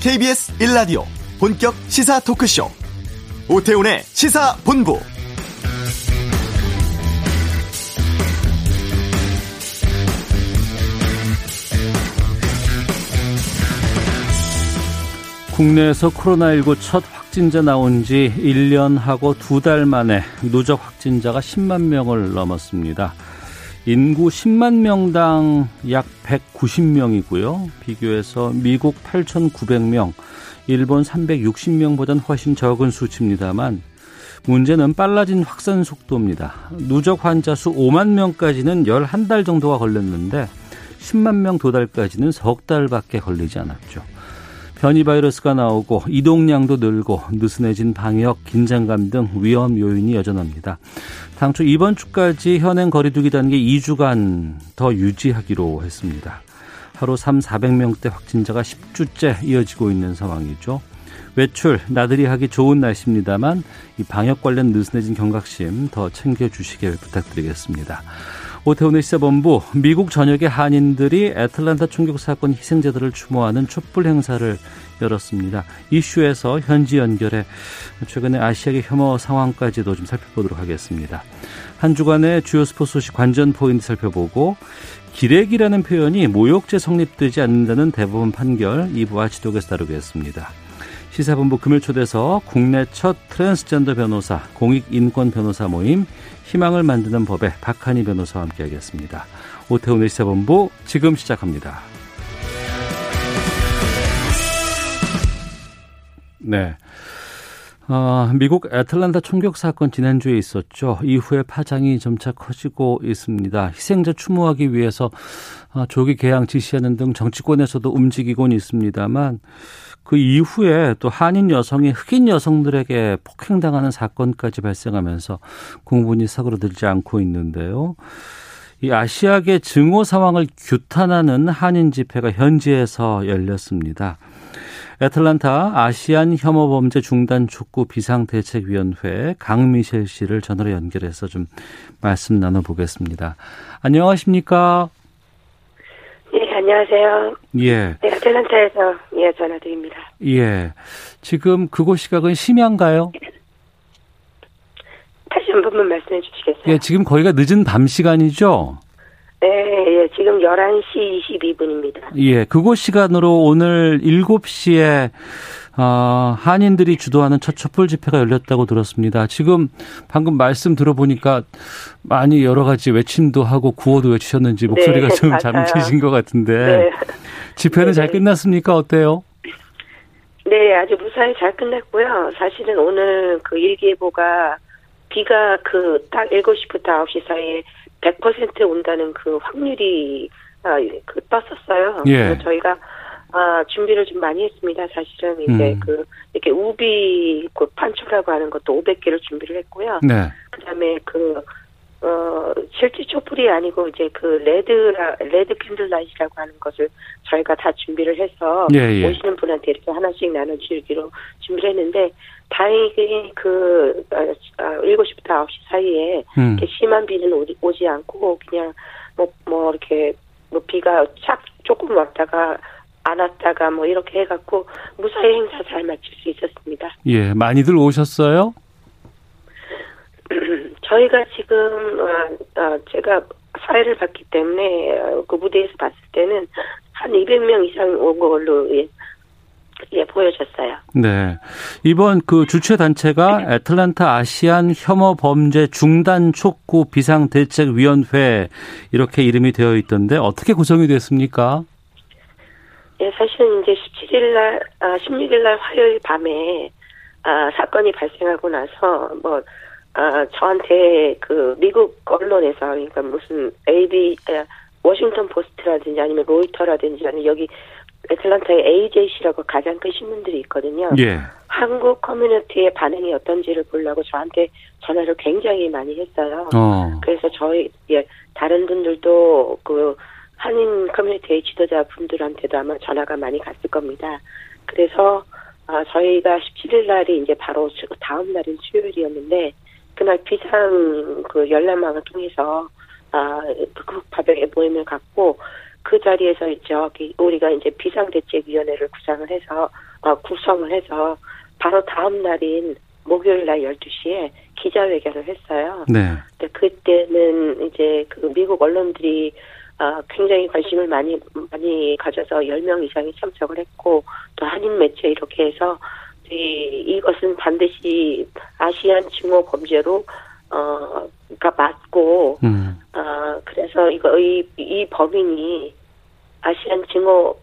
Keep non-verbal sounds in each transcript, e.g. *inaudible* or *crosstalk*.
KBS 1라디오 본격 시사 토크쇼 오태훈의 시사본부 국내에서 코로나19 첫 확진자 나온 지 1년하고 두 달 만에 누적 확진자가 10만 명을 넘었습니다. 인구 10만 명당 약 190명이고요. 비교해서 미국 8,900명, 일본 360명보다는 훨씬 적은 수치입니다만 문제는 빨라진 확산 속도입니다. 누적 환자 수 5만 명까지는 11달 정도가 걸렸는데 10만 명 도달까지는 석 달밖에 걸리지 않았죠. 변이 바이러스가 나오고 이동량도 늘고 느슨해진 방역, 긴장감 등 위험 요인이 여전합니다. 당초 이번 주까지 현행 거리두기 단계 2주간 더 유지하기로 했습니다. 하루 3, 400명대 확진자가 10주째 이어지고 있는 상황이죠. 외출, 나들이 하기 좋은 날씨입니다만 이 방역 관련 느슨해진 경각심 더 챙겨 주시길 부탁드리겠습니다. 오태훈의 시사본부 미국 전역의 한인들이 애틀란타 총격 사건 희생자들을 추모하는 촛불 행사를 열었습니다. 이슈에서 현지 연결해 최근에 아시아계 혐오 상황까지도 좀 살펴보도록 하겠습니다. 한 주간의 주요 스포츠 소식 관전 포인트 살펴보고 기레기라는 표현이 모욕죄 성립되지 않는다는 대법원 판결 2부와 지독에서 다루겠습니다. 시사본부 금요일 초대서 국내 첫 트랜스젠더 변호사, 공익인권 변호사 모임 희망을 만드는 법의 박한희 변호사와 함께하겠습니다. 오태훈의 시사본부 지금 시작합니다. 네. 어, 미국 애틀란타 총격 사건 지난주에 있었죠. 이후에 파장이 점차 커지고 있습니다. 희생자 추모하기 위해서 어, 조기 개항 지시하는 등 정치권에서도 움직이곤 있습니다만 그 이후에 또 한인 여성이 흑인 여성들에게 폭행당하는 사건까지 발생하면서 공분이 사그러들지 않고 있는데요. 이 아시아계 증오 상황을 규탄하는 한인 집회가 현지에서 열렸습니다. 애틀란타 아시안 혐오 범죄 중단 촉구 비상대책위원회 강미셸 씨를 전화로 연결해서 좀 말씀 나눠보겠습니다. 안녕하십니까? 예, 안녕하세요. 예. 네, 애틀란타에서 예, 전화드립니다. 예. 지금 그곳 시각은 심야인가요? 다시 한 번만 말씀해 주시겠어요? 예, 지금 거기가 늦은 밤 시간이죠? 네, 예, 지금 11시 22분입니다. 예, 그곳 시간으로 오늘 7시에 어, 한인들이 주도하는 첫 촛불 집회가 열렸다고 들었습니다. 지금 방금 말씀 들어보니까 많이 여러 가지 외침도 하고 구호도 외치셨는지 목소리가 네, *laughs* 좀. 잠기신 것 같은데 네. 집회는 네, 잘 네. 끝났습니까? 어때요? 네, 아주 무사히 잘 끝났고요. 사실은 오늘 그 일기예보가 비가 그 딱 7시부터 9시 사이에 100% 온다는 그 확률이 아, 그 떴었어요. 예. 그래서 저희가 아, 준비를 좀 많이 했습니다. 사실은 이제 음. 그 이렇게 우비 그 판초라고 하는 것도 500개를 준비를 했고요. 네. 그다음에 그 어, 실제 촛불이 아니고 이제 그 LED라 LED candlelight라고 하는 것을 저희가 다 준비를 해서 예, 예. 오시는 분한테 이렇게 하나씩 나눠 주기로 준비를 했는데 다행히 그 어, 어, 7시부터 9시 사이에 음. 이렇게 심한 비는 오지, 오지 않고 그냥 뭐뭐 이렇게 뭐 비가 착 조금 왔다가 안 왔다가 뭐 이렇게 해갖고 무사히 행사 잘 마칠 수 있었습니다. 예, 많이들 오셨어요? *clears throat* 저희가 지금 어, 어, 제가 사회를 봤기 때문에 어, 그 무대에서 봤을 때는 한 200명 이상 온 걸로 예, 예 보여졌어요. 네. 이번 그 주최 단체가 애틀란타 아시안 혐오 범죄 중단 촉구 비상 대책 위원회 이렇게 이름이 되어 있던데 어떻게 구성이 됐습니까? 예, 사실은 이제 17일 날, 아, 16일 날 화요일 밤에, 아, 사건이 발생하고 나서, 뭐, 아, 저한테 그 미국 언론에서, 그러니까 무슨 AB, 아, 워싱턴 포스트라든지 아니면 로이터라든지 아니면 여기 애틀란타의 AJC라고 가장 큰 신문들이 있거든요. 예. 한국 커뮤니티의 반응이 어떤지를 보려고 저한테 전화를 굉장히 많이 했어요. 어. 그래서 저희 예 다른 분들도 그 한인 커뮤니티의 지도자 분들한테도 아마 전화가 많이 갔을 겁니다. 그래서 아, 저희가 17일 날이 이제 바로 수- 다음 날인 수요일이었는데 그날 비상 그 열람망을 통해서 아, 극파벽의 모임을 갖고 그 자리에서 저기 우리가 이제 비상대책위원회를 구상을 해서 어, 구성을 해서 바로 다음 날인 목요일 날 12시에 기자회견을 했어요. 네. 근데 그때는 이제 그 미국 언론들이 어, 굉장히 관심을 많이 많이 가져서 10명 이상이 참석을 했고 또 한인 매체 이렇게 해서 이, 이것은 반드시 아시안 증오 범죄로 어가 맞고 음. 어 그래서 이거 이, 이 범인이 Asian 증오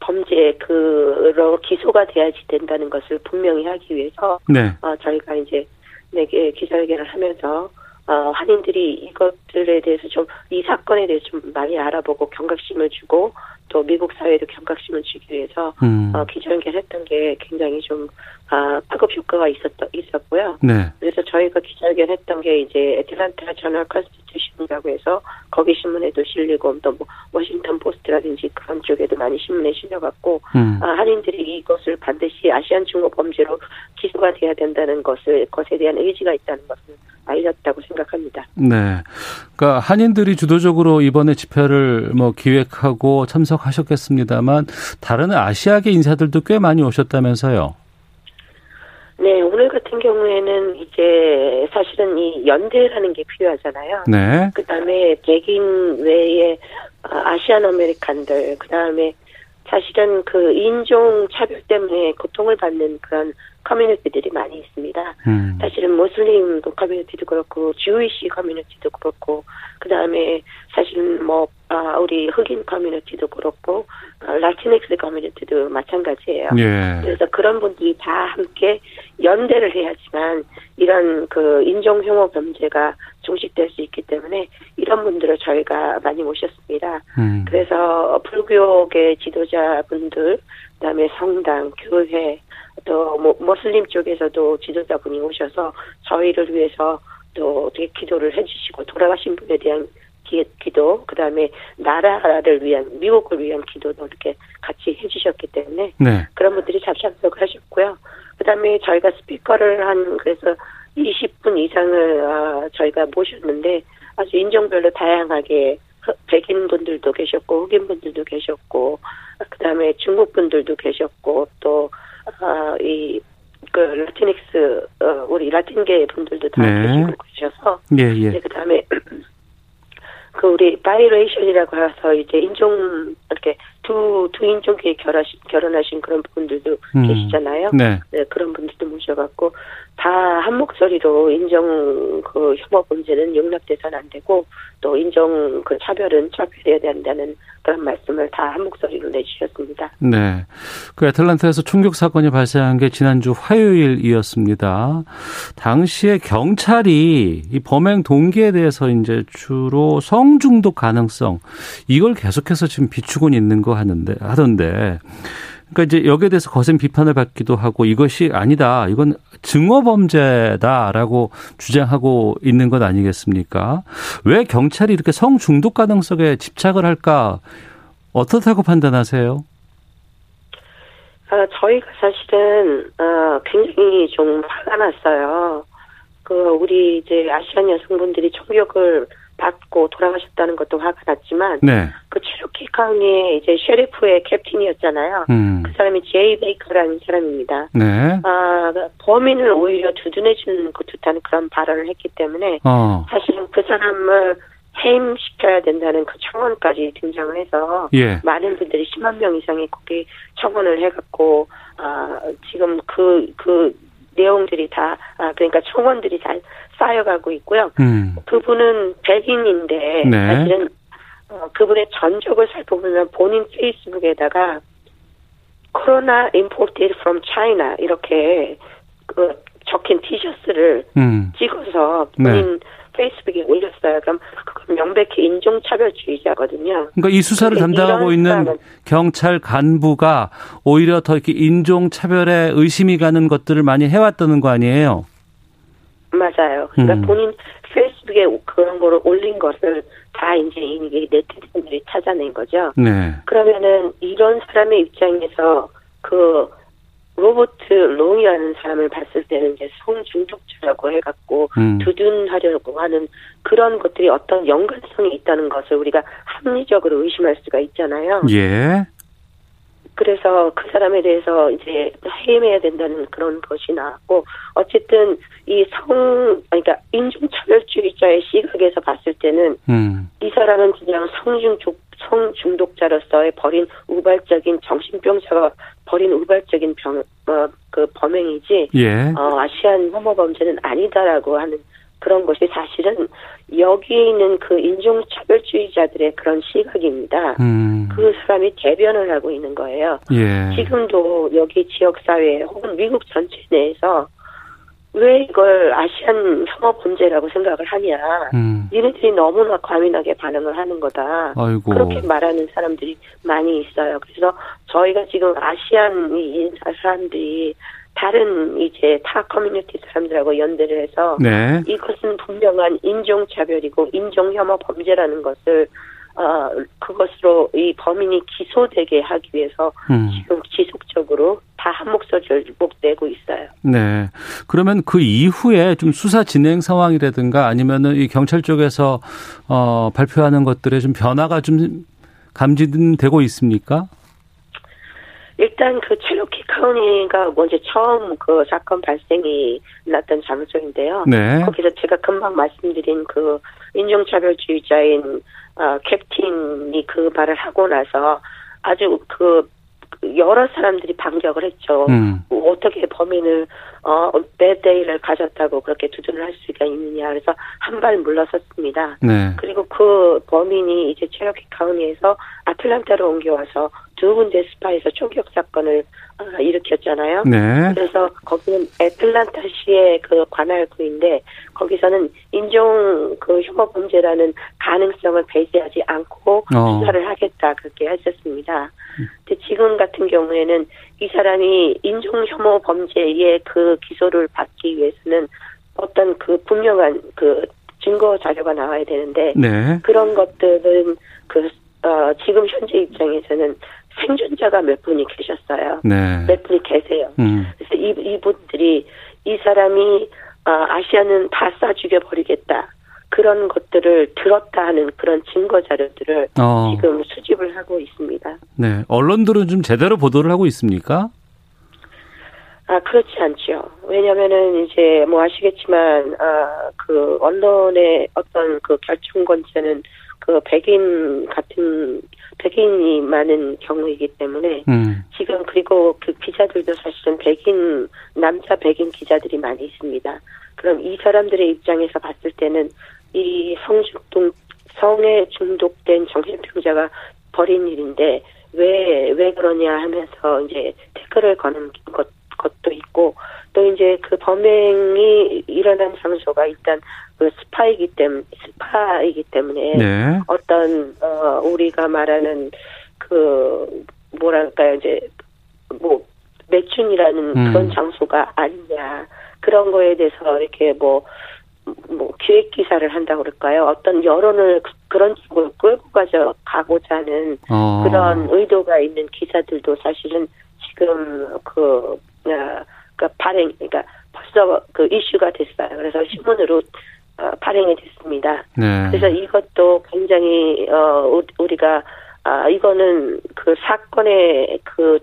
범죄 그로 기소가 돼야지 된다는 것을 분명히 하기 위해서 네. 어, 저희가 이제 내게 기자회견을 하면서 어, 한인들이 이것들에 대해서 좀 이 사건에 대해서 좀 많이 알아보고 경각심을 주고 또 미국 사회에도 경각심을 주기 위해서 음. 어, 기자회견을 했던 게 굉장히 좀 아, 파급 효과가 있었 있었고요. 네. 그래서 저희가 기자회견 했던 게 이제 Atlanta Journal Constitution이라고 해서 거기 신문에도 실리고 또 뭐, 워싱턴 포스트라든지 그런 쪽에도 많이 신문에 실려갔고 음. 아, 한인들이 이것을 반드시 아시안 중호 범죄로 기소가 돼야 된다는 것을 것에 대한 의지가 있다는 것을 알렸다고 생각합니다. 네. 그러니까 한인들이 주도적으로 이번에 집회를 뭐 기획하고 참석하셨겠습니다만 다른 아시아계 인사들도 꽤 많이 오셨다면서요. 네, 오늘 같은 경우에는 이제 사실은 이 연대라는 게 필요하잖아요. 네. 그 다음에 백인 외에 아, Asian American들, 그 다음에 사실은 그 인종 차별 때문에 고통을 받는 그런 커뮤니티들이 많이 있습니다. 음. 사실은 모슬림 커뮤니티도 그렇고 Jewish 커뮤니티도 그렇고 그 다음에 사실은 뭐 아, 우리 흑인 커뮤니티도 그렇고 어, Latinx 커뮤니티도 마찬가지예요. 예. 그래서 그런 분들이 다 함께 연대를 해야지만 이런 그 인종 혐오 범죄가 종식될 수 있기 때문에 이런 분들을 저희가 많이 모셨습니다. 음. 그래서 불교계 지도자분들, 그다음에 성당, 교회, 또 뭐, 모슬림 쪽에서도 지도자분이 오셔서 저희를 위해서 또 어떻게 기도를 해주시고 돌아가신 분에 대한 기, 기도, 그 다음에 나라를 위한 미국을 위한 기도도 이렇게 같이 해주셨기 때문에 네. 그런 분들이 참석을 하셨고요. 그 다음에 저희가 스피커를 한 그래서 20분 이상을 아, 저희가 모셨는데 아주 인종별로 다양하게 흑- 백인 분들도 계셨고 흑인 분들도 계셨고 그 다음에 중국 분들도 계셨고 또 이 그 Latinx 라틴계 분들도 다 네. 계시고 계셔서 예, 예. 네, 그다음에 *clears throat* 그 우리 biracial이라고 해서 이제 인종 이렇게 두 두 인종계 결혼하신 결혼하신 그런 분들도 음. 계시잖아요. 네. 네, 그런 분들 도 모셔갖고 다 한 목소리로 인종 그 혐오 문제는 용납돼서는 안 되고 또 인종 그 차별은 차별해야 된다는 그런 말씀을 다 한 목소리로 내주셨습니다. 네. 그 애틀란타에서 총격 사건이 발생한 게 지난주 화요일이었습니다. 당시에 경찰이 이 범행 동기에 대해서 이제 주로 성중독 가능성 이걸 계속해서 지금 비추고 있는 거 하는데 하던데 그러니까 이제 여기에 대해서 거센 비판을 받기도 하고 이것이 아니다. 이건 증오 범죄다라고 주장하고 있는 것 아니겠습니까? 왜 경찰이 이렇게 성 중독 가능성에 집착을 할까? 어떻다고 판단하세요? 아, 저희가 사실은 어, 굉장히 좀 화가 났어요. 그 우리 이제 아시안 여성분들이 총격을 받고 돌아가셨다는 것도 화가 났지만 네. 그 체로키 카운티의 이제 셰리프의 캡틴이었잖아요. 음. 그 사람이 제이 베이커라는 사람입니다. 네. 아, 범인을 오히려 두둔해주는 그 듯한 그런 발언을 했기 때문에 어. 사실은 그 사람을 해임시켜야 된다는 그 청원까지 등장을 해서 예. 많은 분들이 10만 명 이상이 거기 청원을 해갖고 아 지금 그그 내용들이 다 아, 그러니까 청원들이 다 쌓여가고 있고요. 음. 그분은 백인인데 네. 사실은 어, 그분의 전적을 살펴보면 본인 페이스북에다가 코로나 imported from China 이렇게 그 적힌 티셔츠를 음. 찍어서 네. 본인 페이스북에 올렸어요. 그럼 그건 명백히 인종차별주의자거든요. 그러니까 이 수사를 근데 담당하고 있는 경찰 간부가 오히려 더 이렇게 인종 차별에 의심이 가는 것들을 많이 해왔다는 거 아니에요? 맞아요. 그러니까 음. 본인 페이스북에 그런 거를 올린 것을 다 이제 이게 네티즌들이 찾아낸 거죠. 네. 그러면은 이런 사람의 입장에서 그 로버트 롱이라는 사람을 봤을 때는 이제 성중독자라고 해갖고 음. 두둔하려고 하는 그런 것들이 어떤 연관성이 있다는 것을 우리가 합리적으로 의심할 수가 있잖아요. 예. 그래서 그 사람에 대해서 이제 해임해야 된다는 그런 것이 나왔고 어쨌든 이성 그러니까 인종차별주의자의 시각에서 봤을 때는 음. 이 사람은 그냥 성중독 성중독자로서의 벌인 우발적인 정신병자가 벌인 우발적인 병, 어, 그 범행이지, 예. 어, 아시안 혐오 범죄는 아니다라고 하는 그런 것이 사실은 여기 있는 그 인종차별주의자들의 그런 시각입니다. 음. 그 사람이 대변을 하고 있는 거예요. 예. 지금도 여기 지역사회 혹은 미국 전체 내에서 왜 이걸 아시안 혐오 범죄라고 생각을 하냐. 음. 니네들이 너무나 과민하게 반응을 하는 거다. 아이고. 그렇게 말하는 사람들이 많이 있어요. 그래서 저희가 지금 아시안인 사람들이 다른 이제 타 커뮤니티 사람들하고 연대를 해서 네. 이것은 분명한 인종차별이고 인종혐오 범죄라는 것을 어 그것으로 이 범인이 기소되게 하기 위해서 음. 지금 지속적으로 다 한 목소리를 내고 있어요. 네. 그러면 그 이후에 좀 수사 진행 상황이라든가 아니면은 이 경찰 쪽에서 어 발표하는 것들에 좀 변화가 좀 감지되고 있습니까? 일단 그 체로 키 카운티가 먼저 처음 그 사건 발생이 났던 장소인데요. 네. 거기서 제가 금방 말씀드린 그 인종차별주의자인 어, 캡틴이 그 말을 하고 나서 아주 그 여러 사람들이 반격을 했죠. 음. 뭐 어떻게 범인을 어 배데이를 가졌다고 그렇게 두둔을 할 수가 있느냐. 그래서 한 발 물러섰습니다. 네. 그리고 그 범인이 이제 체로키 카운티에서 아틀란타로 옮겨와서 두 군데 스파에서 총격 사건을 어, 일으켰잖아요. 네. 그래서 거기는 애틀란타시의 그 관할구인데 거기서는 인종 그 혐오 범죄라는 가능성을 배제하지 않고 어. 수사를 하겠다 그렇게 하셨습니다. 근데 지금 같은 경우에는 이 사람이 인종 혐오 범죄의 그 기소를 받기 위해서는 어떤 그 분명한 그 증거 자료가 나와야 되는데 네. 그런 것들은 그 어, 지금 현재 입장에서는 생존자가 몇 분이 계셨어요. 네. 몇 분이 계세요. 음. 그래서 이, 이분들이 이 사람이 어, 아시아는 다쏴 죽여버리겠다. 그런 것들을 들었다 하는 그런 증거 자료들을 어. 지금 수집을 하고 있습니다. 네. 언론들은 좀 제대로 보도를 하고 있습니까? 아, 그렇지 않죠. 왜냐면은 이제 뭐 아시겠지만, 아, 그 언론의 어떤 그 결정권자는 그 백인 같은, 백인이 많은 경우이기 때문에 음. 지금 그리고 그 기자들도 사실은 백인, 남자 백인 기자들이 많이 있습니다. 그럼 이 사람들의 입장에서 봤을 때는 이 성중독, 성에 중독된 정신병자가 벌인 일인데 왜, 왜 그러냐 하면서 이제 댓글을 거는 것, 것도 있고 또 이제 그 범행이 일어난 장소가 일단 그 스파이기 때문에, 스파이기 때문에 네. 어떤 어 우리가 말하는 그 뭐랄까요 이제 뭐 매춘이라는 음. 그런 장소가 아니냐 그런 거에 대해서 이렇게 뭐뭐 기획 기사를 한다고 그럴까요? 어떤 여론을 그- 그런 쪽으로 끌고 가져 가고자 하는 어. 그런 의도가 있는 기사들도 사실은 지금 그, 어, 그 발행, 그러니까 벌써 그 이슈가 됐어요. 그래서 신문으로 어, 발행이 됐습니다. 네. 그래서 이것도 굉장히 어 우- 우리가 아 이거는 그 사건의 그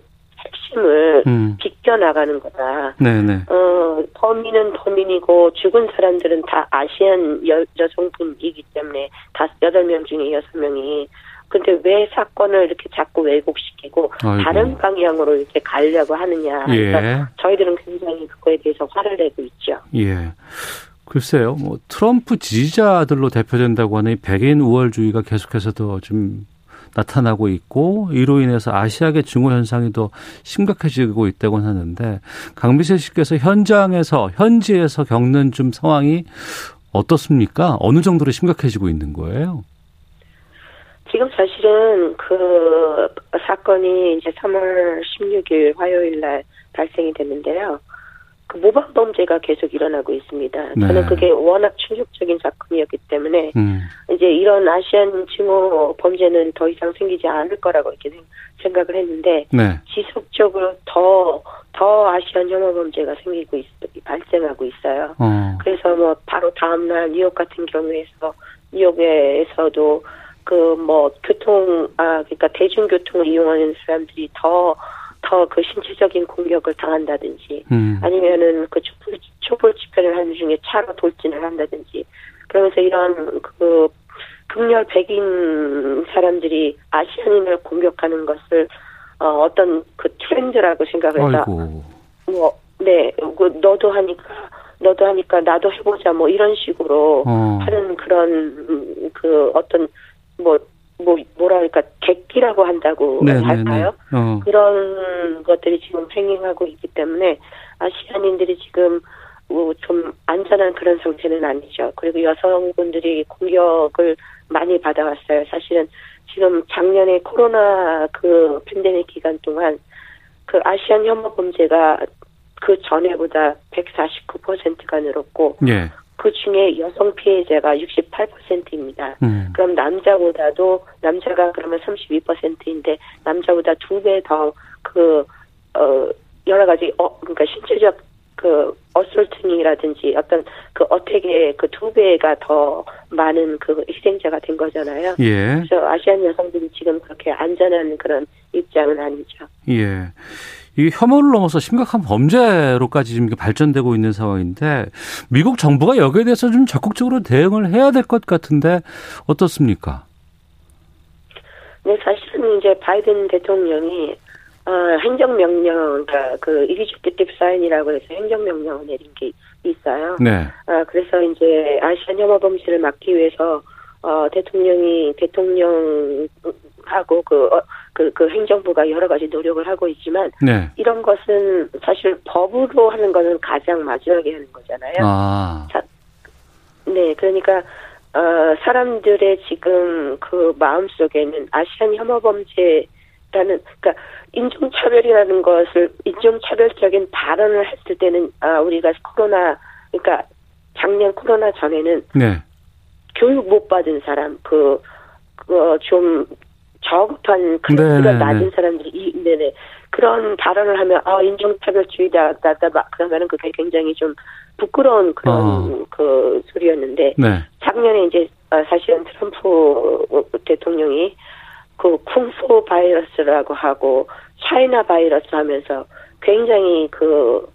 핵심을 음. 비껴 나가는 거다. 네네. 어 범인은 범인이고 죽은 사람들은 다 아시안 여, 여성분이기 때문에 다 여덟 명 중에 여섯 명이 근데 왜 사건을 이렇게 자꾸 왜곡시키고 아이고. 다른 방향으로 이렇게 가려고 하느냐. 예. 그러니까 저희들은 굉장히 그거에 대해서 화를 내고 있죠. 예. 글쎄요, 뭐 트럼프 지지자들로 대표된다고 하는 이 백인 우월주의가 계속해서도 좀 나타나고 있고 이로 인해서 아시아계 증오 현상이 더 심각해지고 있다고 하는데 강미세 씨께서 현장에서 현지에서 겪는 좀 상황이 어떻습니까? 어느 정도로 심각해지고 있는 거예요? 지금 사실은 그 사건이 이제 3월 16일 화요일 날 발생이 됐는데요. 그 모방 범죄가 계속 일어나고 있습니다. 네. 저는 그게 워낙 충격적인 사건이었기 때문에 음, 이제 이런 아시안 징후 범죄는 더 이상 생기지 않을 거라고 이렇게 생각을 했는데 네. 지속적으로 더, 더 아시안 혐오 범죄가 생기고 있, 발생하고 있어요. 어. 그래서 뭐 바로 다음 날 뉴욕 같은 경우에서 뉴욕에서도 그 뭐 교통 아 그러니까 대중교통을 이용하는 사람들이 더 더 그 신체적인 공격을 당한다든지 음. 아니면은 그 촛불 촛불 집회를 하는 중에 차로 돌진을 한다든지 그러면서 이런 그 극렬 백인 사람들이 아시안인을 공격하는 것을 어, 어떤 그 트렌드라고 생각을 해서. 뭐, 네, 그 너도 하니까, 너도 하니까 나도 해보자, 뭐 이런 식으로 어. 하는 그런, 음, 그 어떤, 뭐, 뭐, 뭐랄까, 객기라고 한다고 네네네. 할까요? 어. 그런 것들이 지금 횡행하고 있기 때문에 아시안인들이 지금 뭐 좀 안전한 그런 상태는 아니죠. 그리고 여성분들이 공격을 많이 받아왔어요. 사실은 지금 작년에 코로나 그 팬데믹 기간 동안 그 아시안 혐오 범죄가 그 전에보다 149%가 늘었고 예. 그 중에 여성 피해자가 68%입니다. 음. 그럼 남자보다도 남자가 그러면 32%인데 남자보다 두 배 더 그 어 여러 가지 어 그러니까 신체적 그 어설팅이라든지 어떤 그 어택의 그 두 배가 더 많은 그 희생자가 된 거잖아요. 예. 그래서 아시안 여성들이 지금 그렇게 안전한 그런 입장은 아니죠. 예. 이 혐오를 넘어서 심각한 범죄로까지 지금 발전되고 있는 상황인데 미국 정부가 여기에 대해서 좀 적극적으로 대응을 해야 될 것 같은데 어떻습니까? 네, 사실은 이제 바이든 대통령이 어, 행정명령, 그러니까 그 이리주티브 사인이라고 해서 행정명령을 내린 게 있어요. 네. 아, 그래서 이제 아시안 혐오 범죄를 막기 위해서 어, 대통령이 대통령 하고 그, 어, 그, 그 행정부가 여러 가지 노력을 하고 있지만 네. 이런 것은 사실 법으로 하는 거는 가장 마지막에 하는 거잖아요. 아. 네, 그러니까 어, 사람들의 지금 그 마음 속에는 아시안 혐오 범죄 라는 그러니까 인종차별이라는 것을 인종차별적인 발언을 했을 때는 아, 우리가 코로나 그러니까 작년 코로나 전에는 네. 교육 못 받은 사람 그, 그좀 저급한 클래스가 네네네. 낮은 사람들이 이 네네 그런 발언을 하면 아 인종차별주의다 다다 그러면은 그게 굉장히 좀 부끄러운 그런 어. 그 소리였는데 네. 작년에 이제 어, 사실은 트럼프 대통령이 그 쿵푸 바이러스라고 하고 차이나 바이러스 하면서 굉장히 그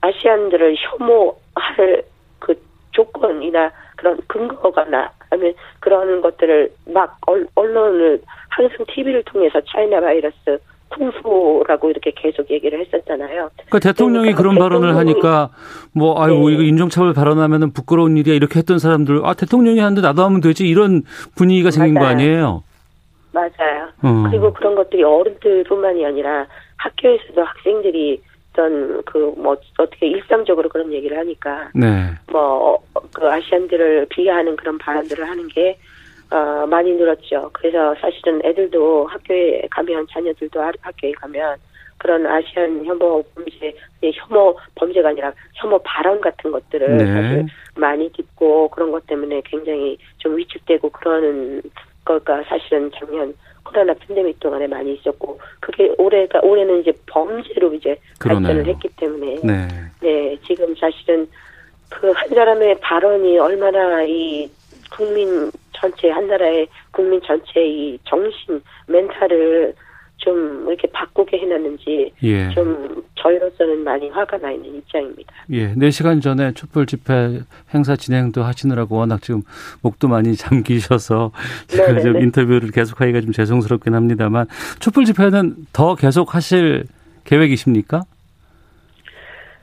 아시안들을 혐오할 그 조건이나 그런 근거가 나 하면 그런 것들을 막 얼- 언론을 항상 TV를 통해서 차이나 바이러스 쿵푸라고 이렇게 계속 얘기를 했었잖아요. 그러니까 대통령이 그런 발언을 대통령이- 하니까 뭐 아이고 네. 이거 인종차별 발언하면은 부끄러운 일이야 이렇게 했던 사람들 아 대통령이 하는데 나도 하면 되지 이런 분위기가 생긴 거 맞아요. 아니에요? 맞아요. 어. 그리고 그런 것들이 어른들뿐만이 아니라 학교에서도 학생들이 어떤 그 뭐 어떻게 일상적으로 그런 얘기를 하니까 네. 뭐그 아시안들을 비하하는 그런 발언들을 하는 게 어, 많이 늘었죠. 그래서 사실은 애들도 학교에 가면 자녀들도 하- 학교에 가면 그런 아시안 혐오 범죄, 예, 혐오 범죄가 아니라 혐오 발언 같은 것들을 네. 사실 많이 듣고 그런 것 때문에 굉장히 좀 위축되고 그러는 거가 사실은 작년 코로나 팬데믹 동안에 많이 있었고 그게 올해가 올해는 이제 범죄로 이제 그러네요. 발전을 했기 때문에 네. 네, 지금 사실은 그 한 사람의 발언이 얼마나 이 국민 전체, 한 나라의 국민 전체의 이 정신, 멘탈을 좀 이렇게 바꾸게 해놨는지 예. 좀 저희로서는 많이 화가 나 있는 입장입니다. 예. 4시간 전에 촛불 집회 행사 진행도 하시느라고 워낙 지금 목도 많이 *laughs* 잠기셔서 제가 네네네. 좀 인터뷰를 계속하기가 좀 죄송스럽긴 합니다만 촛불 집회는 더 계속 하실 계획이십니까?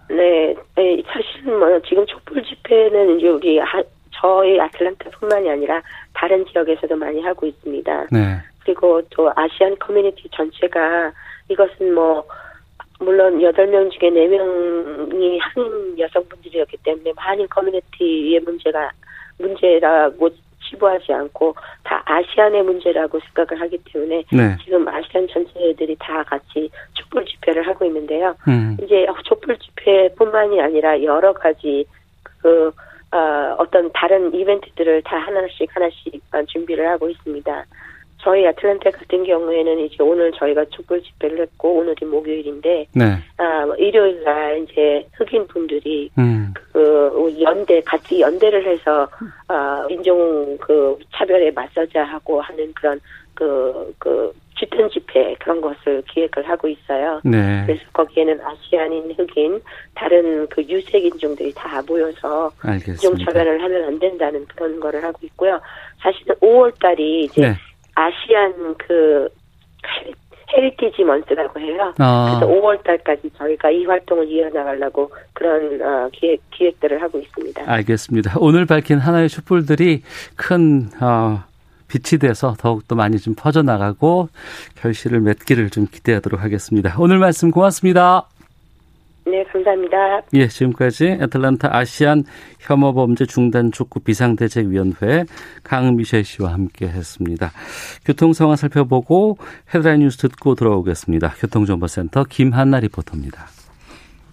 네, 네, 사실은 뭐 지금 촛불 집회는 이제 우리 하, 저희 아틀란타뿐만이 아니라 다른 지역에서도 많이 하고 있습니다. 네. 그리고 또 아시안 커뮤니티 전체가 이것은 뭐 물론 여덟 명 중에 네 명이 한인 여성분들이었기 때문에 한인 커뮤니티의 문제가 문제라고 치부하지 않고 다 아시안의 문제라고 생각을 하기 때문에 네. 지금 아시안 전체들이 다 같이 촛불 집회를 하고 있는데요. 음. 이제 촛불 집회뿐만이 아니라 여러 가지 그 어, 어떤 다른 이벤트들을 다 하나씩 하나씩 준비를 하고 있습니다. 저희 아틀란타 같은 경우에는 이제 오늘 저희가 촛불 집회를 했고 오늘이 목요일인데 네. 아 일요일 날 이제 흑인 분들이 음. 그 연대 같이 연대를 해서 아 인종 그 차별에 맞서자 하고 하는 그런 그그 그 집단 집회 그런 것을 기획을 하고 있어요. 네. 그래서 거기에는 Asian인, 흑인, 다른 그 유색 인종들이 다 모여서 인종 차별을 하면 안 된다는 그런 거를 하고 있고요. 사실은 5월 달이 이제 네. Asian 그 Heritage Month라고 해요. 아. 그래서 5월 달까지 저희가 이 활동을 이어나가려고 그런 어, 기획, 기획들을 하고 있습니다. 알겠습니다. 오늘 밝힌 하나의 촛불들이 큰 어, 빛이 돼서 더욱더 많이 좀 퍼져나가고 결실을 맺기를 좀 기대하도록 하겠습니다. 오늘 말씀 고맙습니다. 네, 감사합니다. 예, 지금까지 애틀란타 아시안 혐오 범죄 중단 촉구 비상대책위원회 강미셸 씨와 함께 했습니다. 교통 상황 살펴보고 헤드라인 뉴스 듣고 돌아오겠습니다. 교통정보센터 김한나 리포터입니다.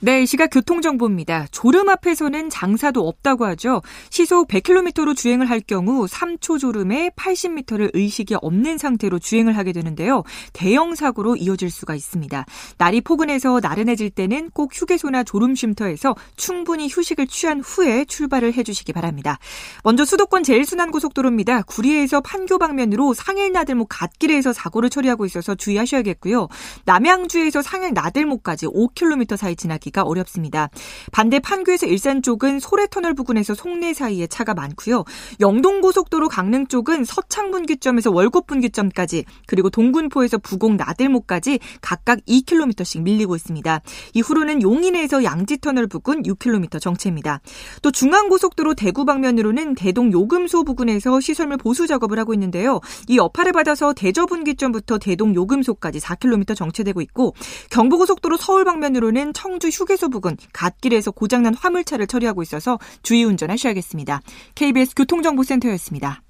네, 이 시각 교통정보입니다. 졸음 앞에서는 장사도 없다고 하죠. 시속 100km로 주행을 할 경우 3초 졸음에 80m를 의식이 없는 상태로 주행을 하게 되는데요. 대형 사고로 이어질 수가 있습니다. 날이 포근해서 나른해질 때는 꼭 휴게소나 졸음 쉼터에서 충분히 휴식을 취한 후에 출발을 해주시기 바랍니다. 먼저 수도권 제일순환고속도로입니다. 구리에서 판교 방면으로 상일 나들목 갓길에서 사고를 처리하고 있어서 주의하셔야겠고요. 남양주에서 상일 나들목까지 5km 사이 지나기 지나기가 어렵습니다. 반대 판교에서 일산 쪽은 소래터널 부근에서 송내 사이에 차가 많고요. 영동고속도로 강릉 쪽은 서창분기점에서 월곡분기점까지 그리고 동군포에서 부곡 나들목까지 각각 2km씩 밀리고 있습니다. 이후로는 용인에서 양지터널 부근 6km 정체입니다. 또 중앙고속도로 대구 방면으로는 대동 요금소 부근에서 시설물 보수 작업을 하고 있는데요. 이 여파를 받아서 대저분기점부터 대동 요금소까지 4km 정체되고 있고 경부고속도로 서울 방면으로는 청주 휴 게소 부근 갓길에서 고장난 화물차를 처리하고 있어서 주의 운전하셔야겠습니다. KBS 교통정보센터였습니다.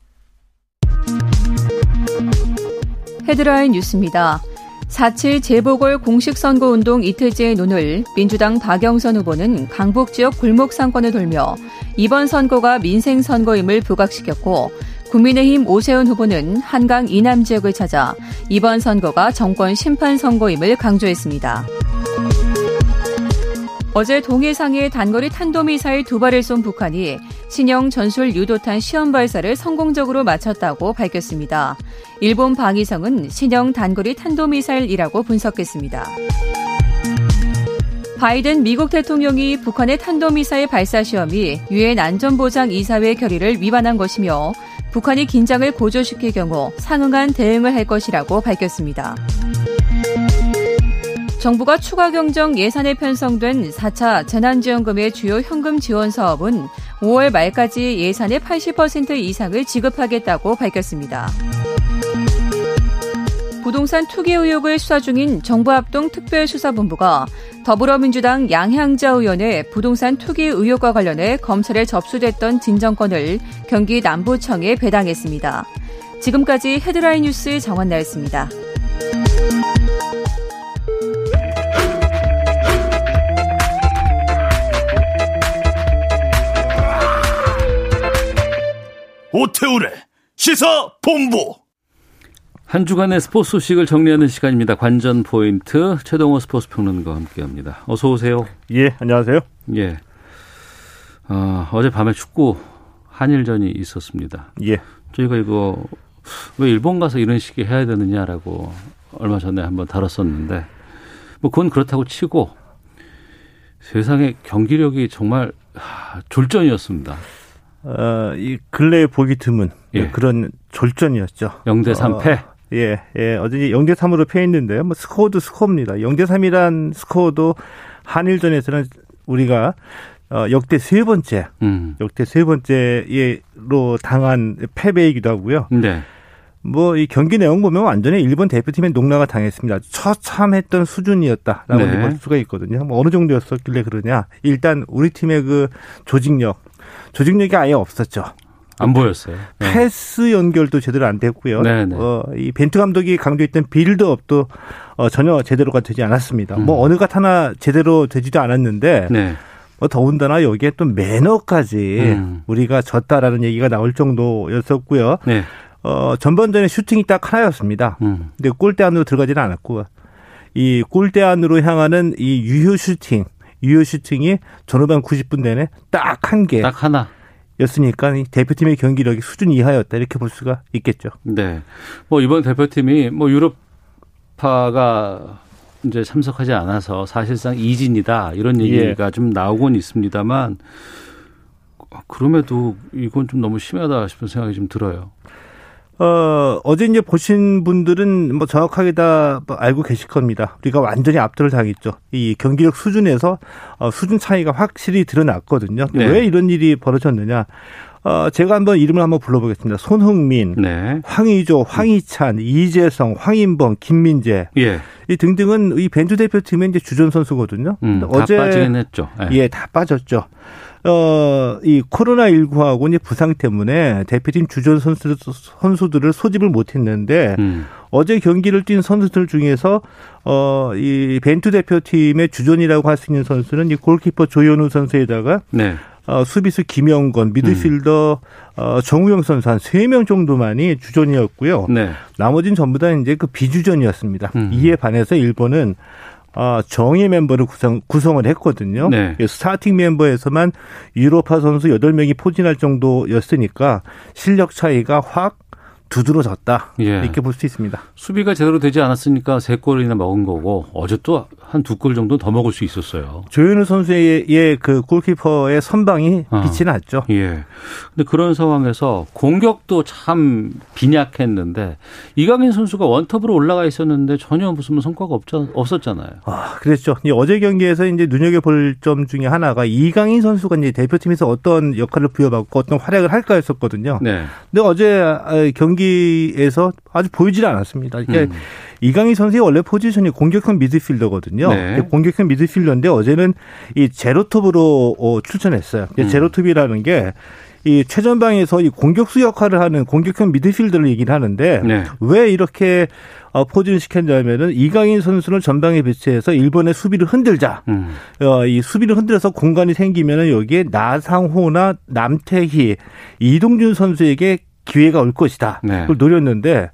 헤드라인 뉴스입니다. 4.7 재보궐 공식선거운동 이틀째의 논을 민주당 박영선 후보는 강북 지역 골목 상권을 돌며 이번 선거가 민생 선거임을 부각시켰고 국민의힘 오세훈 후보는 한강 이남 지역을 찾아 이번 선거가 정권 심판 선거임을 강조했습니다. 어제 동해상에 단거리 탄도미사일 두 발을 쏜 북한이 신형 전술 유도탄 시험 발사를 성공적으로 마쳤다고 밝혔습니다. 일본 방위성은 신형 단거리 탄도미사일이라고 분석했습니다. 바이든 미국 대통령이 북한의 탄도미사일 발사 시험이 유엔 안전보장 이사회 결의를 위반한 것이며 북한이 긴장을 고조시킬 경우 상응한 대응을 할 것이라고 밝혔습니다. 정부가 추가 경정 예산에 편성된 4차 재난지원금의 주요 현금 지원 사업은 5월 말까지 예산의 80% 이상을 지급하겠다고 밝혔습니다. 부동산 투기 의혹을 수사 중인 정부합동 특별수사본부가 더불어민주당 양향자 의원의 부동산 투기 의혹과 관련해 검찰에 접수됐던 진정권을 경기 남부청에 배당했습니다. 지금까지 헤드라인 뉴스 정원나였습니다. 오태우래 시사 본부. 한 주간의 스포츠 소식을 정리하는 시간입니다. 관전 포인트 최동호 스포츠 평론가와 함께합니다. 어서 오세요. 예, 안녕하세요. 예. 어, 어젯밤에 축구 한일전이 있었습니다. 예. 저희가 이거 왜 일본 가서 이런 식의 해야 되느냐라고 얼마 전에 한번 다뤘었는데 뭐 그건 그렇다고 치고 세상에 경기력이 정말 졸전이었습니다. 어, 이 근래에 보기 드문 예. 그런 졸전이었죠. 0대 3패. 어, 예, 예. 어제 0대 3으로 패했는데요. 뭐 스코어도 스코어입니다. 0대 3이란 스코어도 한일전에서는 우리가 어, 역대 세 번째, 음. 역대 세 번째로 당한 패배이기도 하고요. 네. 뭐 이 경기 내용 보면 완전히 일본 대표팀의 농락을 당했습니다. 처참했던 수준이었다라고 네. 볼 수가 있거든요. 뭐 어느 정도였었길래 그러냐? 일단 우리 팀의 그 조직력, 조직력이 아예 없었죠. 안 보였어요. 네. 패스 연결도 제대로 안 됐고요. 네, 네. 어, 이 벤투 감독이 강조했던 빌드업도 어, 전혀 제대로가 되지 않았습니다. 뭐 음. 뭐 어느 것 하나 제대로 되지도 않았는데 네. 뭐 더군다나 여기에 또 매너까지 음. 우리가 졌다라는 얘기가 나올 정도였었고요. 네. 어, 전반전에 슈팅이 딱 하나였습니다. 음. 근데 골대 안으로 들어가지는 않았고 이 골대 안으로 향하는 이 유효 슈팅, 유효 슈팅이 전후반 90분 내내 딱 한 개. 딱 하나. 였으니까 대표팀의 경기력이 수준 이하였다 이렇게 볼 수가 있겠죠. 네. 뭐 이번 대표팀이 뭐 유럽파가 이제 참석하지 않아서 사실상 이진이다 이런 얘기가 예. 좀 나오곤 있습니다만 그럼에도 이건 좀 너무 심하다 싶은 생각이 좀 들어요. 어, 어제 이제 보신 분들은 뭐 정확하게 다 알고 계실 겁니다. 우리가 완전히 압도를 당했죠. 이 경기력 수준에서 어, 수준 차이가 확실히 드러났거든요. 네. 왜 이런 일이 벌어졌느냐. 어, 제가 한번 이름을 한번 불러보겠습니다. 손흥민, 네. 황의조, 황희찬, 이재성, 황인범, 김민재. 예. 이 등등은 이 벤투 대표팀의 이제 주전 선수거든요. 음, 어제 빠지긴 했죠. 예. 예, 다 빠졌죠. 어, 이 코로나19하고 이제 부상 때문에 대표팀 주전 선수, 선수들을 소집을 못 했는데, 음. 어제 경기를 뛴 선수들 중에서, 어, 이 벤투 대표팀의 주전이라고 할 수 있는 선수는 이 골키퍼 조현우 선수에다가, 네. 어, 수비수 김영건, 미드필더 음. 어, 정우영 선수 한 세 명 정도만이 주전이었고요. 네. 나머지는 전부 다 이제 그 비주전이었습니다. 음. 이에 반해서 일본은 아, 정예 멤버를 구성, 구성을 했거든요. 네. 스타팅 멤버에서만 유로파 선수 8명이 포진할 정도였으니까 실력 차이가 확 두드러졌다. 예. 이렇게 볼 수 있습니다. 수비가 제대로 되지 않았으니까 세 골이나 먹은 거고 어제 또 한 두 골 정도 더 먹을 수 있었어요. 조현우 선수의 그 골키퍼의 선방이 어. 빛이 났죠. 예. 근데 그런 상황에서 공격도 참 빈약했는데 이강인 선수가 원톱으로 올라가 있었는데 전혀 무슨 성과가 없 없었잖아요. 아, 그랬죠. 어제 경기에서 이제 눈여겨 볼 점 중에 하나가 이강인 선수가 이제 대표팀에서 어떤 역할을 부여받고 어떤 활약을 할까 했었거든요. 네. 근데 어제 아, 경기 경기에서 아주 보이질 않았습니다. 그러니까 음. 이강인 선수의 원래 포지션이 공격형 미드필더거든요. 네. 공격형 미드필더인데 어제는 이 제로톱으로 어, 출전했어요. 음. 제로톱이라는 게 이 최전방에서 이 공격수 역할을 하는 공격형 미드필더를 얘기를 하는데 네. 왜 이렇게 어, 포진을 시켰냐면은 이강인 선수를 전방에 배치해서 일본의 수비를 흔들자. 음. 어, 이 수비를 흔들어서 공간이 생기면은 여기에 나상호나 남태희, 이동준 선수에게 기회가 올 것이다. 네. 그걸 노렸는데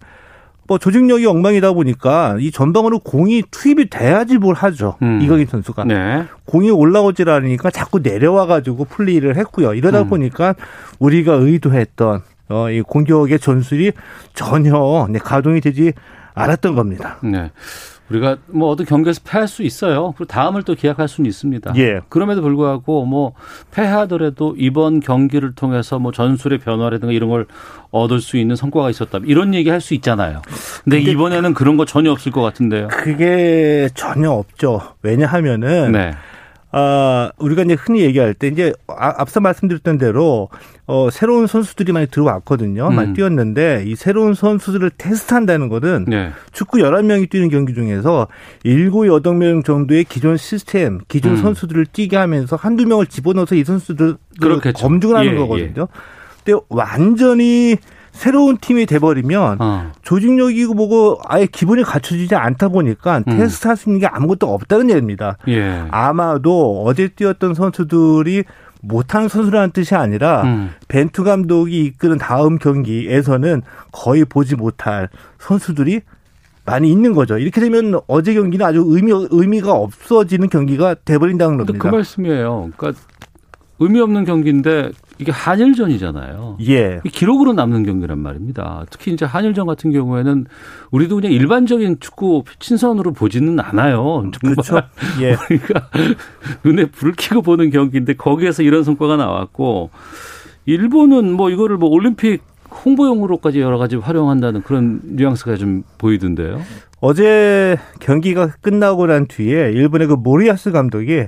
뭐 조직력이 엉망이다 보니까 이 전방으로 공이 투입이 돼야지 뭘 하죠. 음. 이강인 선수가. 네. 공이 올라오질 않으니까 자꾸 내려와 가지고 플레이를 했고요. 이러다 음. 보니까 우리가 의도했던 어, 이 공격의 전술이 전혀 네, 가동이 되지 않았던 겁니다. 네. 우리가 뭐 어떤 경기에서 패할 수 있어요. 그리고 다음을 또 기약할 수는 있습니다. 예. 그럼에도 불구하고 뭐 패하더라도 이번 경기를 통해서 뭐 전술의 변화라든가 이런 걸 얻을 수 있는 성과가 있었다. 이런 얘기 할 수 있잖아요. 근데, 근데 이번에는 그런 거 전혀 없을 것 같은데요. 그게 전혀 없죠. 왜냐하면은 네. 아, 우리가 이제 흔히 얘기할 때 이제 아, 앞서 말씀드렸던 대로 어, 새로운 선수들이 많이 들어왔거든요. 음. 많이 뛰었는데 이 새로운 선수들을 테스트한다는 것은 네. 축구 11명이 뛰는 경기 중에서 7, 8명 정도의 기존 시스템, 기존 음. 선수들을 뛰게 하면서 한두 명을 집어넣어서 이 선수들을 검증을 하는 예, 거거든요. 예. 근데 완전히 새로운 팀이 돼버리면 어. 조직력이고 뭐고 아예 기본이 갖춰지지 않다 보니까 음. 테스트 할 수 있는 게 아무것도 없다는 얘기입니다. 예. 아마도 어제 뛰었던 선수들이 못하는 선수라는 뜻이 아니라 음. 벤투 감독이 이끄는 다음 경기에서는 거의 보지 못할 선수들이 많이 있는 거죠. 이렇게 되면 어제 경기는 아주 의미 의미가 없어지는 경기가 돼버린다는 겁니다. 그 말씀이에요. 그러니까 의미 없는 경기인데 이게 한일전이잖아요. 예. 기록으로 남는 경기란 말입니다. 특히 이제 한일전 같은 경우에는 우리도 그냥 일반적인 축구 친선으로 보지는 않아요. 정말 그렇죠. 예. *laughs* 우리가 눈에 불을 켜고 보는 경기인데 거기에서 이런 성과가 나왔고 일본은 뭐 이거를 뭐 올림픽 홍보용으로까지 여러 가지 활용한다는 그런 뉘앙스가 좀 보이던데요. 어제 경기가 끝나고 난 뒤에 일본의 그 모리아스 감독이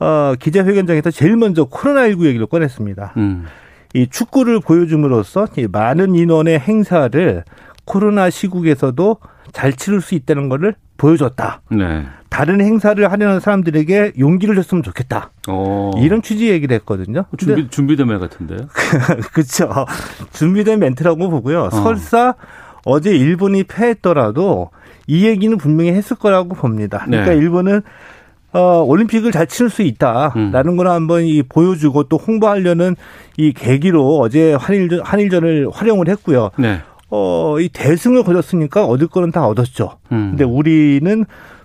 어, 기자회견장에서 제일 먼저 코로나19 얘기를 꺼냈습니다. 음. 이 축구를 보여줌으로써 많은 인원의 행사를 코로나 시국에서도 잘 치를 수 있다는 것을 보여줬다. 네. 다른 행사를 하려는 사람들에게 용기를 줬으면 좋겠다. 오. 어. 이런 취지 얘기를 했거든요. 준비, 준비된 말 같은데요? *laughs* 그렇죠. 준비된 멘트라고 보고요. 어. 설사 어제 일본이 패했더라도 이 얘기는 분명히 했을 거라고 봅니다. 그러니까 네. 일본은 어, 올림픽을 잘 치를 수 있다라는 음. 걸 한번 이 보여주고 또 홍보하려는 이 계기로 어제 한일전, 한일전을 활용을 했고요. 네. 어, 이 대승을 거뒀으니까 얻을 거는 다 얻었죠. 음. 근데 우리는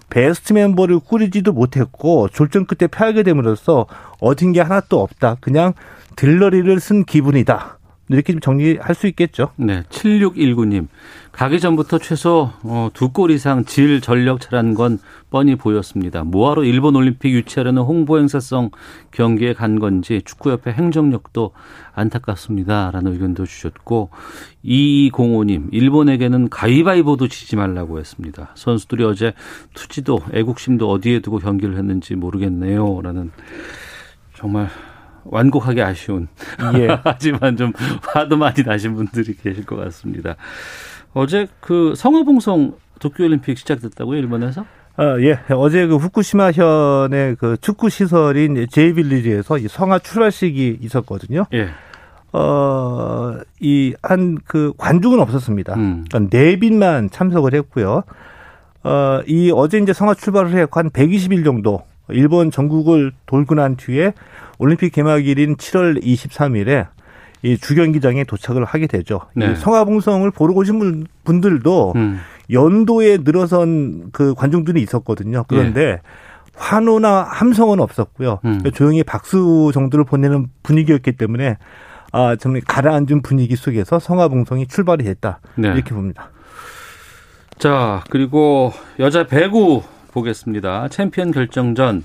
베스트 멤버를 꾸리지도 못했고 졸전 끝에 패하게 됨으로써 얻은 게 하나도 없다. 그냥 들러리를 쓴 기분이다. 이렇게 좀 정리할 수 있겠죠. 네. 7619님. 가기 전부터 최소 어, 두골 이상 질 전력 차란 건 뻔히 보였습니다. 뭐하러 일본 올림픽 유치하려는 홍보 행사성 경기에 간 건지 축구협회 행정력도 안타깝습니다. 라는 의견도 주셨고 2205님. 일본에게는 가위바위보도 치지 말라고 했습니다. 선수들이 어제 투지도 애국심도 어디에 두고 경기를 했는지 모르겠네요. 라는 정말 완곡하게 아쉬운 예. *laughs* 하지만 좀 화도 많이 나신 분들이 계실 것 같습니다. 어제 그 성화봉송 도쿄올림픽 시작됐다고요 일본에서? 아, 예. 어제 그 후쿠시마 현의 그 축구 시설인 제이빌리지에서 이 성화 출발식이 있었거든요. 예. 어, 이, 한, 그, 관중은 없었습니다. 음. 그러니까 내빈만 참석을 했고요. 어, 이, 어제 이제 성화 출발을 해서 한 120일 정도 일본 전국을 돌고 난 뒤에 올림픽 개막일인 7월 23일에 이 주경기장에 도착을 하게 되죠. 네. 이 성화봉성을 보러 오신 분들도 음. 연도에 늘어선 그 관중들이 있었거든요. 그런데 네. 환호나 함성은 없었고요. 음. 조용히 박수 정도를 보내는 분위기였기 때문에 아, 정말 가라앉은 분위기 속에서 성화봉성이 출발이 됐다. 네. 이렇게 봅니다. 자, 그리고 여자 배구 보겠습니다. 챔피언 결정전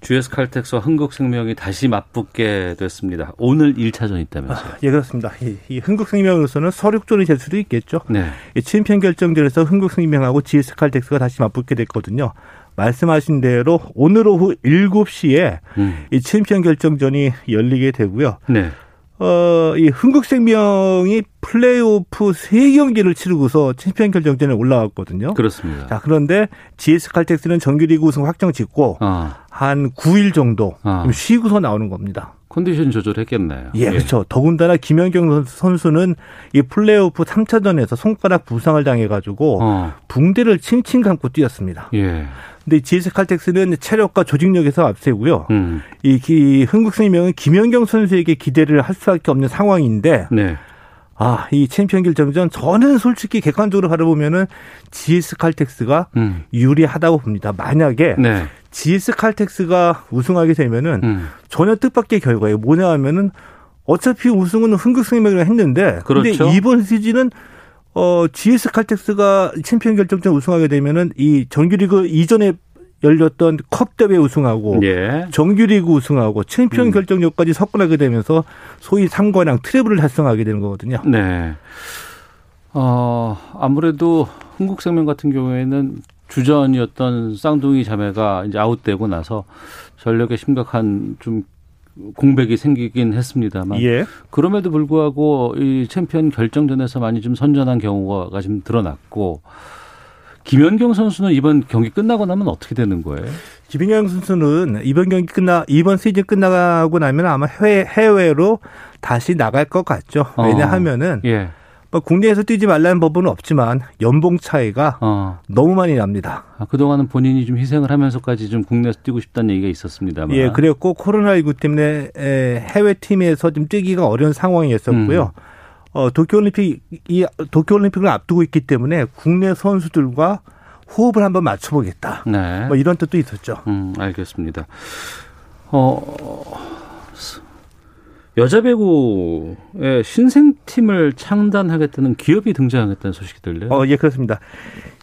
GS 칼텍스와 흥국생명이 다시 맞붙게 됐습니다. 오늘 1차전 있다면서요? 아, 예, 그렇습니다. 이, 이 흥국생명으로서는 설욕전이 될 수도 있겠죠. 네. 이 챔피언 결정전에서 흥국생명하고 GS 칼텍스가 다시 맞붙게 됐거든요. 말씀하신 대로 오늘 오후 7시에 음. 이 챔피언 결정전이 열리게 되고요. 네. 어, 이 흥국생명이 플레이오프 세경기를 치르고서 챔피언 결정전에 올라왔거든요. 그렇습니다. 자, 그런데 GS 칼텍스는 정규리그 우승 확정 짓고 아. 한 9일 정도 아. 좀 쉬고서 나오는 겁니다. 컨디션 조절했겠네요. 예, 그렇죠. 더군다나 김연경 선수는 이 플레이오프 3차전에서 손가락 부상을 당해가지고 어. 붕대를 칭칭 감고 뛰었습니다. 예. 근데 GS 칼텍스는 체력과 조직력에서 앞서고요. 음. 이, 이 흥국생명은 김연경 선수에게 기대를 할 수밖에 없는 상황인데 네. 아, 이 챔피언 결정전 저는 솔직히 객관적으로 바라보면은 GS 칼텍스가 음. 유리하다고 봅니다. 만약에 네. GS 칼텍스가 우승하게 되면은 음. 전혀 뜻밖의 결과예요. 뭐냐 하면은 어차피 우승은 흥국생명이라 했는데 그렇죠. 근데 이번 시즌은 어 GS 칼텍스가 챔피언 결정전 우승하게 되면은 이 정규리그 이전에 열렸던 컵 대회 우승하고 예. 정규리그 우승하고 챔피언 음. 결정전까지 석권하게 되면서 소위 상관왕 트래블을 달성하게 되는 거거든요. 네. 어, 아무래도 흥국생명 같은 경우에는 주전이었던 쌍둥이 자매가 이제 아웃되고 나서 전력에 심각한 좀 공백이 생기긴 했습니다만 예. 그럼에도 불구하고 이 챔피언 결정전에서 많이 좀 선전한 경우가 좀 드러났고 김연경 선수는 이번 경기 끝나고 나면 어떻게 되는 거예요? 김연경 선수는 이번 경기 끝나 이번 시즌 끝나고 나면 아마 해외 해외로 다시 나갈 것 같죠. 어. 왜냐하면은 어. 예. 뭐 국내에서 뛰지 말라는 법은 없지만 연봉 차이가 어. 너무 많이 납니다. 아, 그동안은 본인이 좀 희생을 하면서까지 좀 국내에서 뛰고 싶다는 얘기가 있었습니다만. 예, 그랬고 코로나19 때문에 해외 팀에서 좀 뛰기가 어려운 상황이었었고요. 음. 어, 도쿄올림픽 이 도쿄올림픽을 앞두고 있기 때문에 국내 선수들과 호흡을 한번 맞춰보겠다. 네. 뭐 이런 뜻도 있었죠. 음, 알겠습니다. 어, 여자 배구의 신생팀을 창단하겠다는 기업이 등장하겠다는 소식이 들려요. 어, 예, 그렇습니다.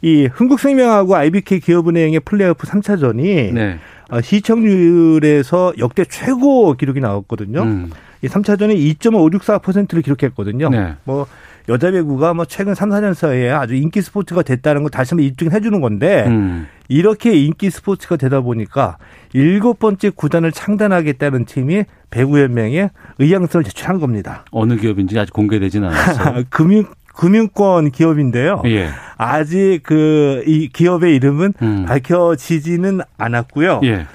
이 흥국생명하고 IBK 기업은행의 플레이오프 3차전이 네. 어, 시청률에서 역대 최고 기록이 나왔거든요. 음. 이 3차전에 2.564%를 기록했거든요. 네. 뭐 여자 배구가 뭐 최근 3, 4년 사이에 아주 인기 스포츠가 됐다는 걸 다시 한번 입증해 주는 건데 음. 이렇게 인기 스포츠가 되다 보니까 일곱 번째 구단을 창단하겠다는 팀이 배구연맹에 의향서를 제출한 겁니다. 어느 기업인지 아직 공개되지는 않았어요. *laughs* 금융 금융권 기업인데요. 예. 아직 그 이 기업의 이름은 음. 밝혀지지는 않았고요. 예.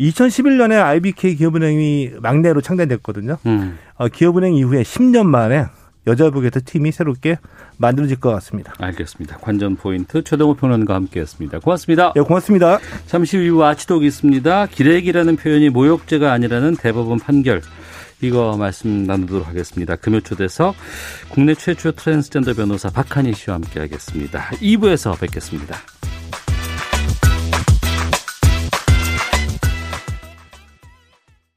2011년에 IBK 기업은행이 막내로 창단됐거든요. 음. 어, 기업은행 이후에 10년 만에 여자부에서 팀이 새롭게 만들어질 것 같습니다. 알겠습니다. 관전 포인트 최동호 평론가와 함께했습니다. 고맙습니다. 네, 고맙습니다. 잠시 후 아치독이 있습니다. 기레기라는 표현이 모욕죄가 아니라는 대법원 판결. 이거 말씀 나누도록 하겠습니다. 금요 초대석 국내 최초 트랜스젠더 변호사 박한희 씨와 함께하겠습니다. 2부에서 뵙겠습니다.